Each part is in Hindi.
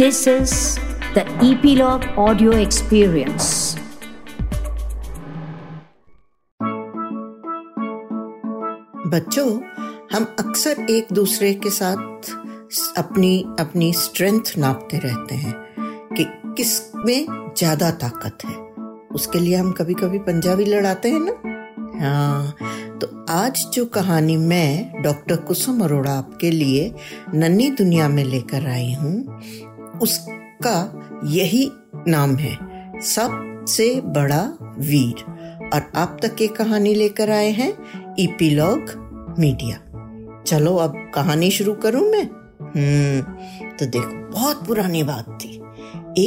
This is the Epilogue Audio Experience. बच्चों, हम अक्सर एक दूसरे के साथ अपनी अपनी स्ट्रेंथ नापते रहते हैं कि किसमें ज़्यादा ताकत है उसके लिए हम कभी कभी पंजाबी लड़ाते हैं ना हाँ तो आज जो कहानी मैं, डॉक्टर कुसुम अरोड़ा आपके लिए नन्ही दुनिया में लेकर आई हूँ उसका यही नाम है। सबसे बड़ा वीर। और आप तक ये कहानी लेकर आए हैं ईपीलॉग मीडिया। चलो अब कहानी शुरू करूँ मैं? हम्म तो देखो, बहुत पुरानी बात थी।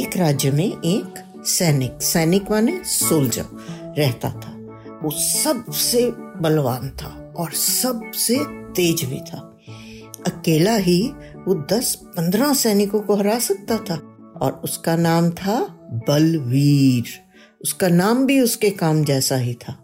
एक राज्य में एक सैनिक सैनिक माने सोल्जर रहता था। वो सबसे बलवान था और सबसे तेज भी था। अकेला ही वो दस पंद्रह सैनिकों को हरा सकता था और उसका नाम था बलवीर। उसका नाम भी उसके काम जैसा ही था।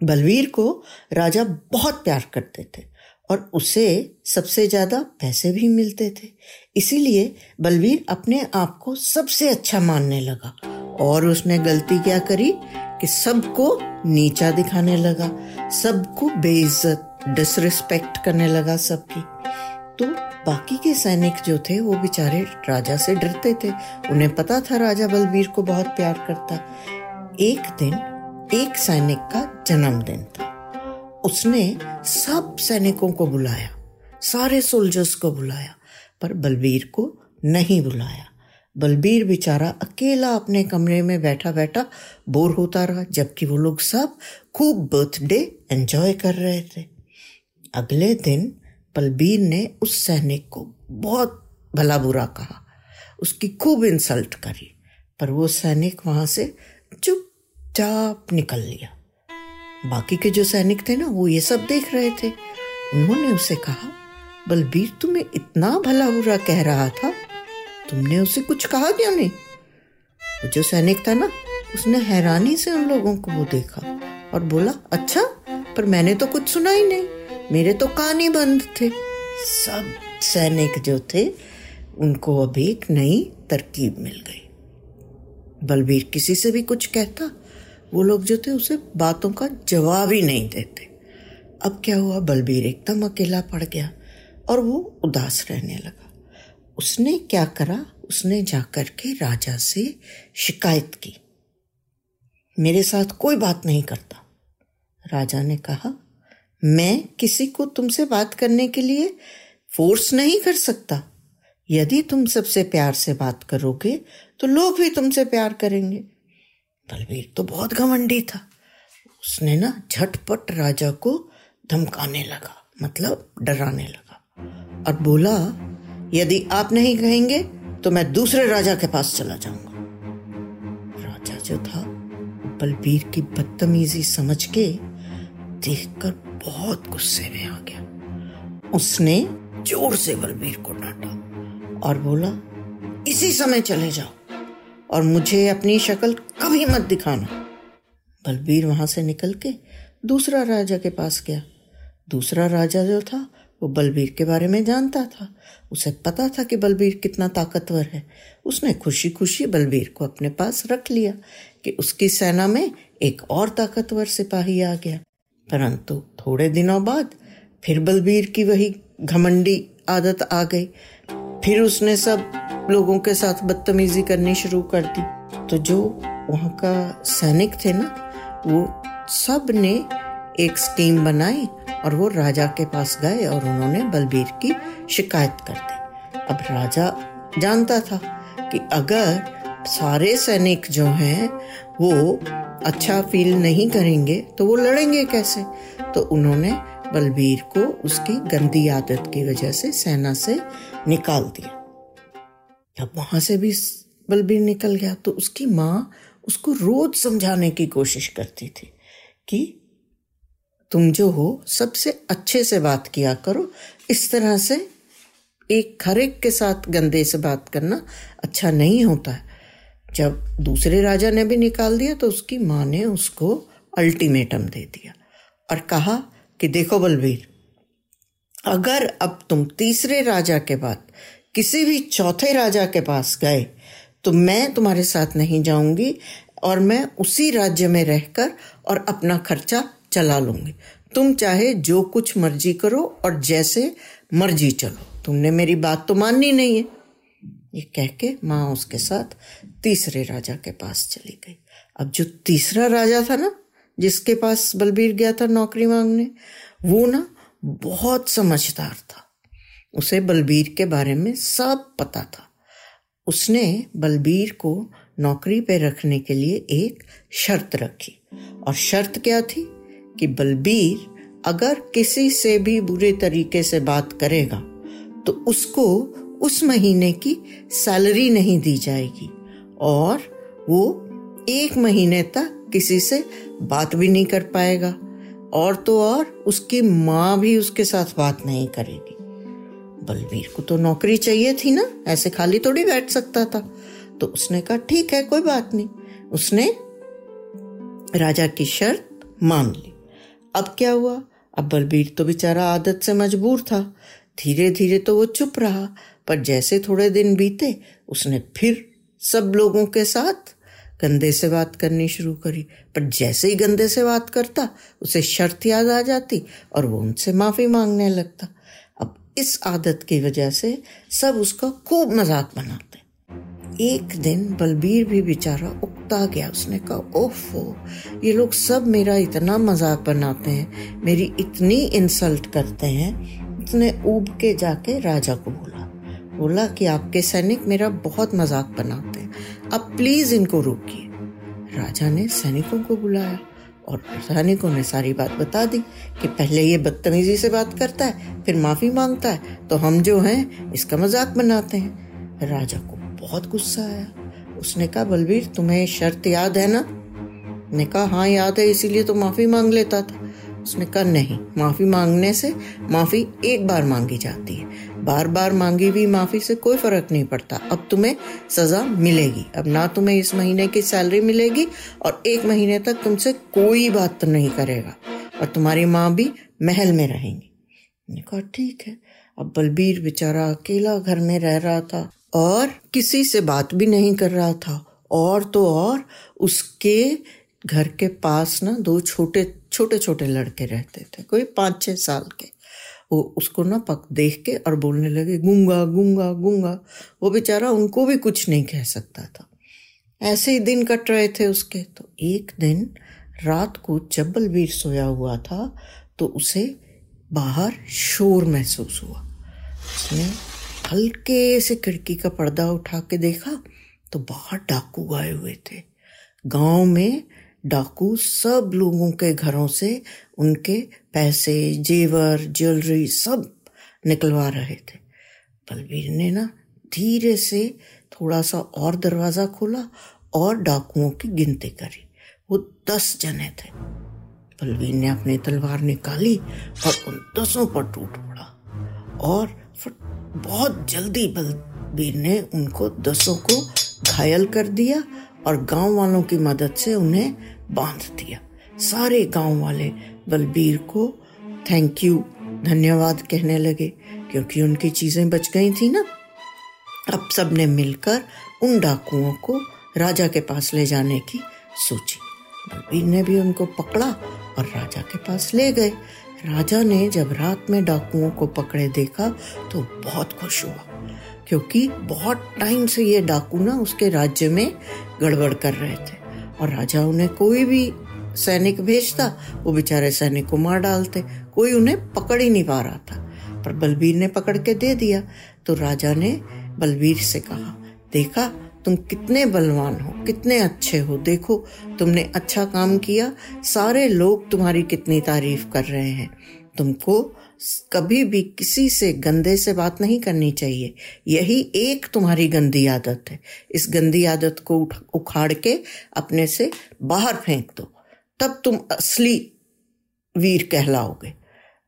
बलवीर को राजा बहुत प्यार करते थे और उसे सबसे ज़्यादा पैसे भी मिलते थे। इसीलिए बलवीर अपने आप को सबसे अच्छा मानने लगा और उसने गलती क्या करी कि सबको नीचा दिखाने लगा, सबको बेइज्जत डिसरिस्पेक्ट करने लगा सबकी। तो बाकी के सैनिक जो थे, वो बेचारे राजा से डरते थे। उन्हें पता था राजा बलबीर को बहुत प्यार करता। एक दिन, एक सैनिक का जन्मदिन था। उसने सब सैनिकों को बुलाया, सारे सोल्जर्स को बुलाया, पर बलबीर को नहीं बुलाया। बलबीर बेचारा अकेला अपने कमरे में बैठा बैठा बोर होता रहा, जबकि वो लोग सब खूब बर्थडे एंजॉय कर रहे थे। अगले दिन बलबीर ने उस सैनिक को बहुत भला बुरा कहा। उसकी खूब इंसल्ट करी, पर वो सैनिक वहाँ से चुपचाप निकल लिया। बाकी के जो सैनिक थे ना, वो ये सब देख रहे थे। उन्होंने उसे कहा बलबीर तुम्हें इतना भला बुरा कह रहा था? तुमने उसे कुछ कहा क्यों नहीं? वो जो सैनिक था ना, उसने हैरानी से उन लोगों को वो देखा और बोला अच्छा पर मैंने तो कुछ सुना ही नहीं। मेरे तो कान ही बंद थे। सब सैनिक जो थे, उनको अब एक नई तरकीब मिल गई। बलबीर किसी से भी कुछ कहता, वो लोग जो थे उसे बातों का जवाब ही नहीं देते। अब क्या हुआ, बलबीर एकदम अकेला पड़ गया और वो उदास रहने लगा। उसने क्या करा, उसने जाकर के राजा से शिकायत की। मेरे साथ कोई बात नहीं करता। राजा ने कहा मैं किसी को तुमसे बात करने के लिए फोर्स नहीं कर सकता। यदि तुम सबसे प्यार से बात करोगे तो लोग भी तुमसे प्यार करेंगे। बलबीर तो बहुत घमंडी था। उसने ना झटपट राजा को धमकाने लगा मतलब डराने लगा और बोला, यदि आप नहीं कहेंगे तो मैं दूसरे राजा के पास चला जाऊँगा। राजा जो था, बलबीर की बदतमीजी समझ के देखकर बहुत गुस्से में आ गया। उसने ज़ोर से बलबीर को डांटा और बोला, इसी समय चले जाओ और मुझे अपनी शक्ल कभी मत दिखाना। बलबीर वहाँ से निकल के दूसरा राजा के पास गया। दूसरा राजा जो था, वो बलबीर के बारे में जानता था। उसे पता था कि बलबीर कितना ताकतवर है। उसने खुशी खुशी बलबीर को अपने पास रख लिया कि उसकी सेना में एक और ताकतवर सिपाही आ गया। परंतु थोड़े दिनों बाद फिर बलबीर की वही घमंडी आदत आ गई। फिर उसने सब लोगों के साथ बदतमीजी करनी शुरू कर दी। तो जो वहाँ का सैनिक थे ना, वो सबने एक स्कीम बनाई और वो राजा के पास गए और उन्होंने बलबीर की शिकायत कर दी। अब राजा जानता था कि अगर सारे सैनिक जो हैं, वो अच्छा फील नहीं करेंगे तो वो लड़ेंगे कैसे? तो उन्होंने बलबीर को उसकी गंदी आदत की वजह से सेना से निकाल दिया। जब वहाँ से भी बलबीर निकल गया तो उसकी माँ उसको रोज समझाने की कोशिश करती थी कि तुम जो हो, सबसे अच्छे से बात किया करो। इस तरह से एक हर एक के साथ गंदे से बात करना अच्छा नहीं होता है। जब दूसरे राजा ने भी निकाल दिया तो उसकी माँ ने उसको अल्टीमेटम दे दिया और कहा कि देखो बलबीर, अगर अब तुम तीसरे राजा के बाद किसी भी चौथे राजा के पास गए तो मैं तुम्हारे साथ नहीं जाऊँगी और मैं उसी राज्य में रहकर और अपना खर्चा चला लूँगी। तुम चाहे जो कुछ मर्ज़ी करो और जैसे मर्ज़ी चलो। तुमने मेरी बात तो माननी नहीं है। ये कह के माँ उसके साथ तीसरे राजा के पास चली गई। अब जो तीसरा राजा था ना, जिसके पास बलबीर गया था नौकरी मांगने, वो ना बहुत समझदार था। उसे बलबीर के बारे में सब पता था। उसने बलबीर को नौकरी पे रखने के लिए एक शर्त रखी। और शर्त क्या थी? कि बलबीर अगर किसी से भी बुरे तरीके से बात करेगा तो उसको उस महीने की सैलरी नहीं दी जाएगी। और वो एक महीने तक किसी से बात भी नहीं कर पाएगा। और तो और उसकी माँ भी उसके साथ बात नहीं करेगी। बलबीर को तो नौकरी चाहिए थी ना, ऐसे खाली थोड़ी बैठ सकता था। तो उसने कहा, ठीक है, कोई बात नहीं। उसने राजा की शर्त मान ली। अब क्या हुआ? अब बलबीर तो बेचारा आदत से मजबूर था। धीरे धीरे तो वो चुप रहा। पर जैसे थोड़े दिन बीते, उसने फिर सब लोगों के साथ गंदे से बात करनी शुरू करी। पर जैसे ही गंदे से बात करता, उसे शर्त याद आ जाती और वो उनसे माफ़ी मांगने लगता। अब इस आदत की वजह से सब उसका खूब मज़ाक बनाते। एक दिन बलबीर भी बेचारा उकता गया। उसने कहा, ओफो, ये लोग सब मेरा इतना मज़ाक बनाते हैं, मेरी इतनी इंसल्ट करते हैं। उसने ऊब के जाके राजा को बोला बोला कि आपके सैनिक मेरा बहुत मज़ाक बनाते हैं। अब प्लीज़ इनको रोकिए। राजा ने सैनिकों को बुलाया और सैनिकों ने सारी बात बता दी कि पहले ये बदतमीजी से बात करता है, फिर माफ़ी माँगता है। तो हम जो हैं, इसका मज़ाक बनाते हैं। राजा को बहुत गुस्सा आया। उसने कहा, बलबीर, तुम्हें शर्त याद है ना? ने कहा हाँ याद है, इसीलिए तो माफ़ी मांग लेता था। उसने कहा, नहीं, माफ़ी मांगने से माफ़ी एक बार मांगी जाती है। बार बार मांगी हुई माफ़ी से कोई फ़र्क नहीं पड़ता। अब तुम्हें सजा मिलेगी। अब ना तुम्हें इस महीने की सैलरी मिलेगी और एक महीने तक तुमसे कोई बात नहीं करेगा और तुम्हारी माँ भी महल में रहेंगी। कहा, ठीक है। अब बलबीर बेचारा अकेला घर में रह रहा था और किसी से बात भी नहीं कर रहा था। और तो और उसके घर के पास ना दो छोटे छोटे छोटे लड़के रहते थे, कोई पाँच छः साल के। वो उसको ना पक, देख के और बोलने लगे, गूँगा गूँगा गूँगा। वो बेचारा उनको भी कुछ नहीं कह सकता था। ऐसे ही दिन कट रहे थे उसके। तो एक दिन रात को जब बलबीर सोया हुआ था तो उसे बाहर शोर महसूस हुआ। उसने हल्के से खिड़की का पर्दा उठा के देखा तो बाहर डाकू आए हुए थे। गाँव में डाकू सब लोगों के घरों से उनके पैसे, जेवर, ज्वेलरी सब निकलवा रहे थे। बलबीर ने ना धीरे से थोड़ा सा और दरवाज़ा खोला और डाकुओं की गिनती करी। वो दस जने थे। बलबीर ने अपनी तलवार निकाली और उन दसों पर टूट पड़ा और बहुत जल्दी बलबीर ने उनको दसों को घायल कर दिया और गाँव वालों की मदद से उन्हें बाँध दिया। सारे गाँव वाले बलबीर को थैंक यू धन्यवाद कहने लगे, क्योंकि उनकी चीज़ें बच गई थी ना। अब सबने मिलकर उन डाकुओं को राजा के पास ले जाने की सोची। बलबीर ने भी उनको पकड़ा और राजा के पास ले गए। राजा ने जब रात में डाकुओं को पकड़े देखा तो बहुत खुश हुआ, क्योंकि बहुत टाइम से ये डाकू ना उसके राज्य में गड़बड़ कर रहे थे। और राजा उन्हें कोई भी सैनिक भेजता, वो बेचारे सैनिक को मार डालते। कोई उन्हें पकड़ ही नहीं पा रहा था, पर बलबीर ने पकड़ के दे दिया। तो राजा ने बलबीर से कहा, देखा, तुम कितने बलवान हो, कितने अच्छे हो। देखो, तुमने अच्छा काम किया, सारे लोग तुम्हारी कितनी तारीफ़ कर रहे हैं। तुमको कभी भी किसी से गंदे से बात नहीं करनी चाहिए। यही एक तुम्हारी गंदी आदत है। इस गंदी आदत को उखाड़ के अपने से बाहर फेंक दो। तब तुम असली वीर कहलाओगे।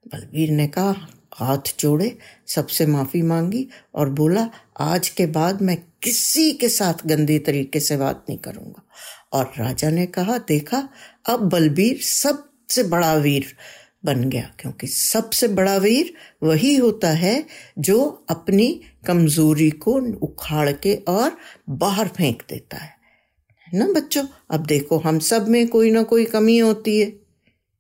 बलवीर ने कहा, हाथ जोड़े, सबसे माफ़ी मांगी और बोला, आज के बाद मैं किसी के साथ गंदी तरीके से बात नहीं करूँगा। और राजा ने कहा, देखा, अब बलबीर सबसे बड़ा वीर बन गया। क्योंकि सबसे बड़ा वीर वही होता है जो अपनी कमज़ोरी को उखाड़ के और बाहर फेंक देता है। ना बच्चों? अब देखो, हम सब में कोई ना कोई कमी होती है।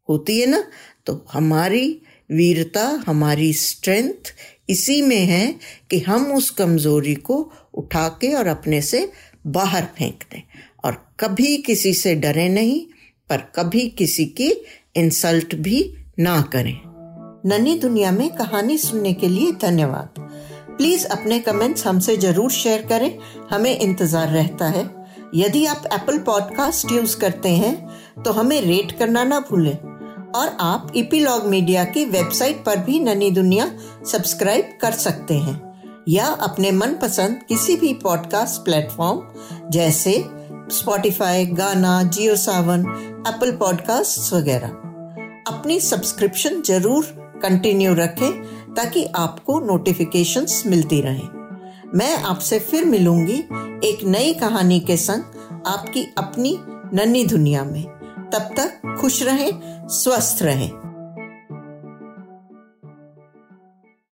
होती है ना? तो हमारी वीरता, हमारी स्ट्रेंथ इसी में है कि हम उस कमज़ोरी को उठा के और अपने से बाहर फेंक दें। और कभी किसी से डरे नहीं, पर कभी किसी की इंसल्ट भी ना करें। नन्ही दुनिया में कहानी सुनने के लिए धन्यवाद। प्लीज़ अपने कमेंट्स हमसे ज़रूर शेयर करें। हमें इंतज़ार रहता है। यदि आप एप्पल पॉडकास्ट यूज़ करते हैं तो हमें रेट करना ना भूलें। और आप इपीलॉग मीडिया की वेबसाइट पर भी ननी दुनिया सब्सक्राइब कर सकते हैं। या अपने मनपसंद किसी भी पॉडकास्ट प्लेटफॉर्म जैसे स्पॉटिफाई गाना जियो सावन एप्पल पॉडकास्ट वगैरह। अपनी सब्सक्रिप्शन ज़रूर कंटिन्यू रखें, ताकि आपको नोटिफिकेशंस मिलती रहें। मैं आपसे फिर मिलूँगी एक नई कहानी के संग आपकी अपनी नन्ही दुनिया में। तब तक खुश रहें, स्वस्थ रहें।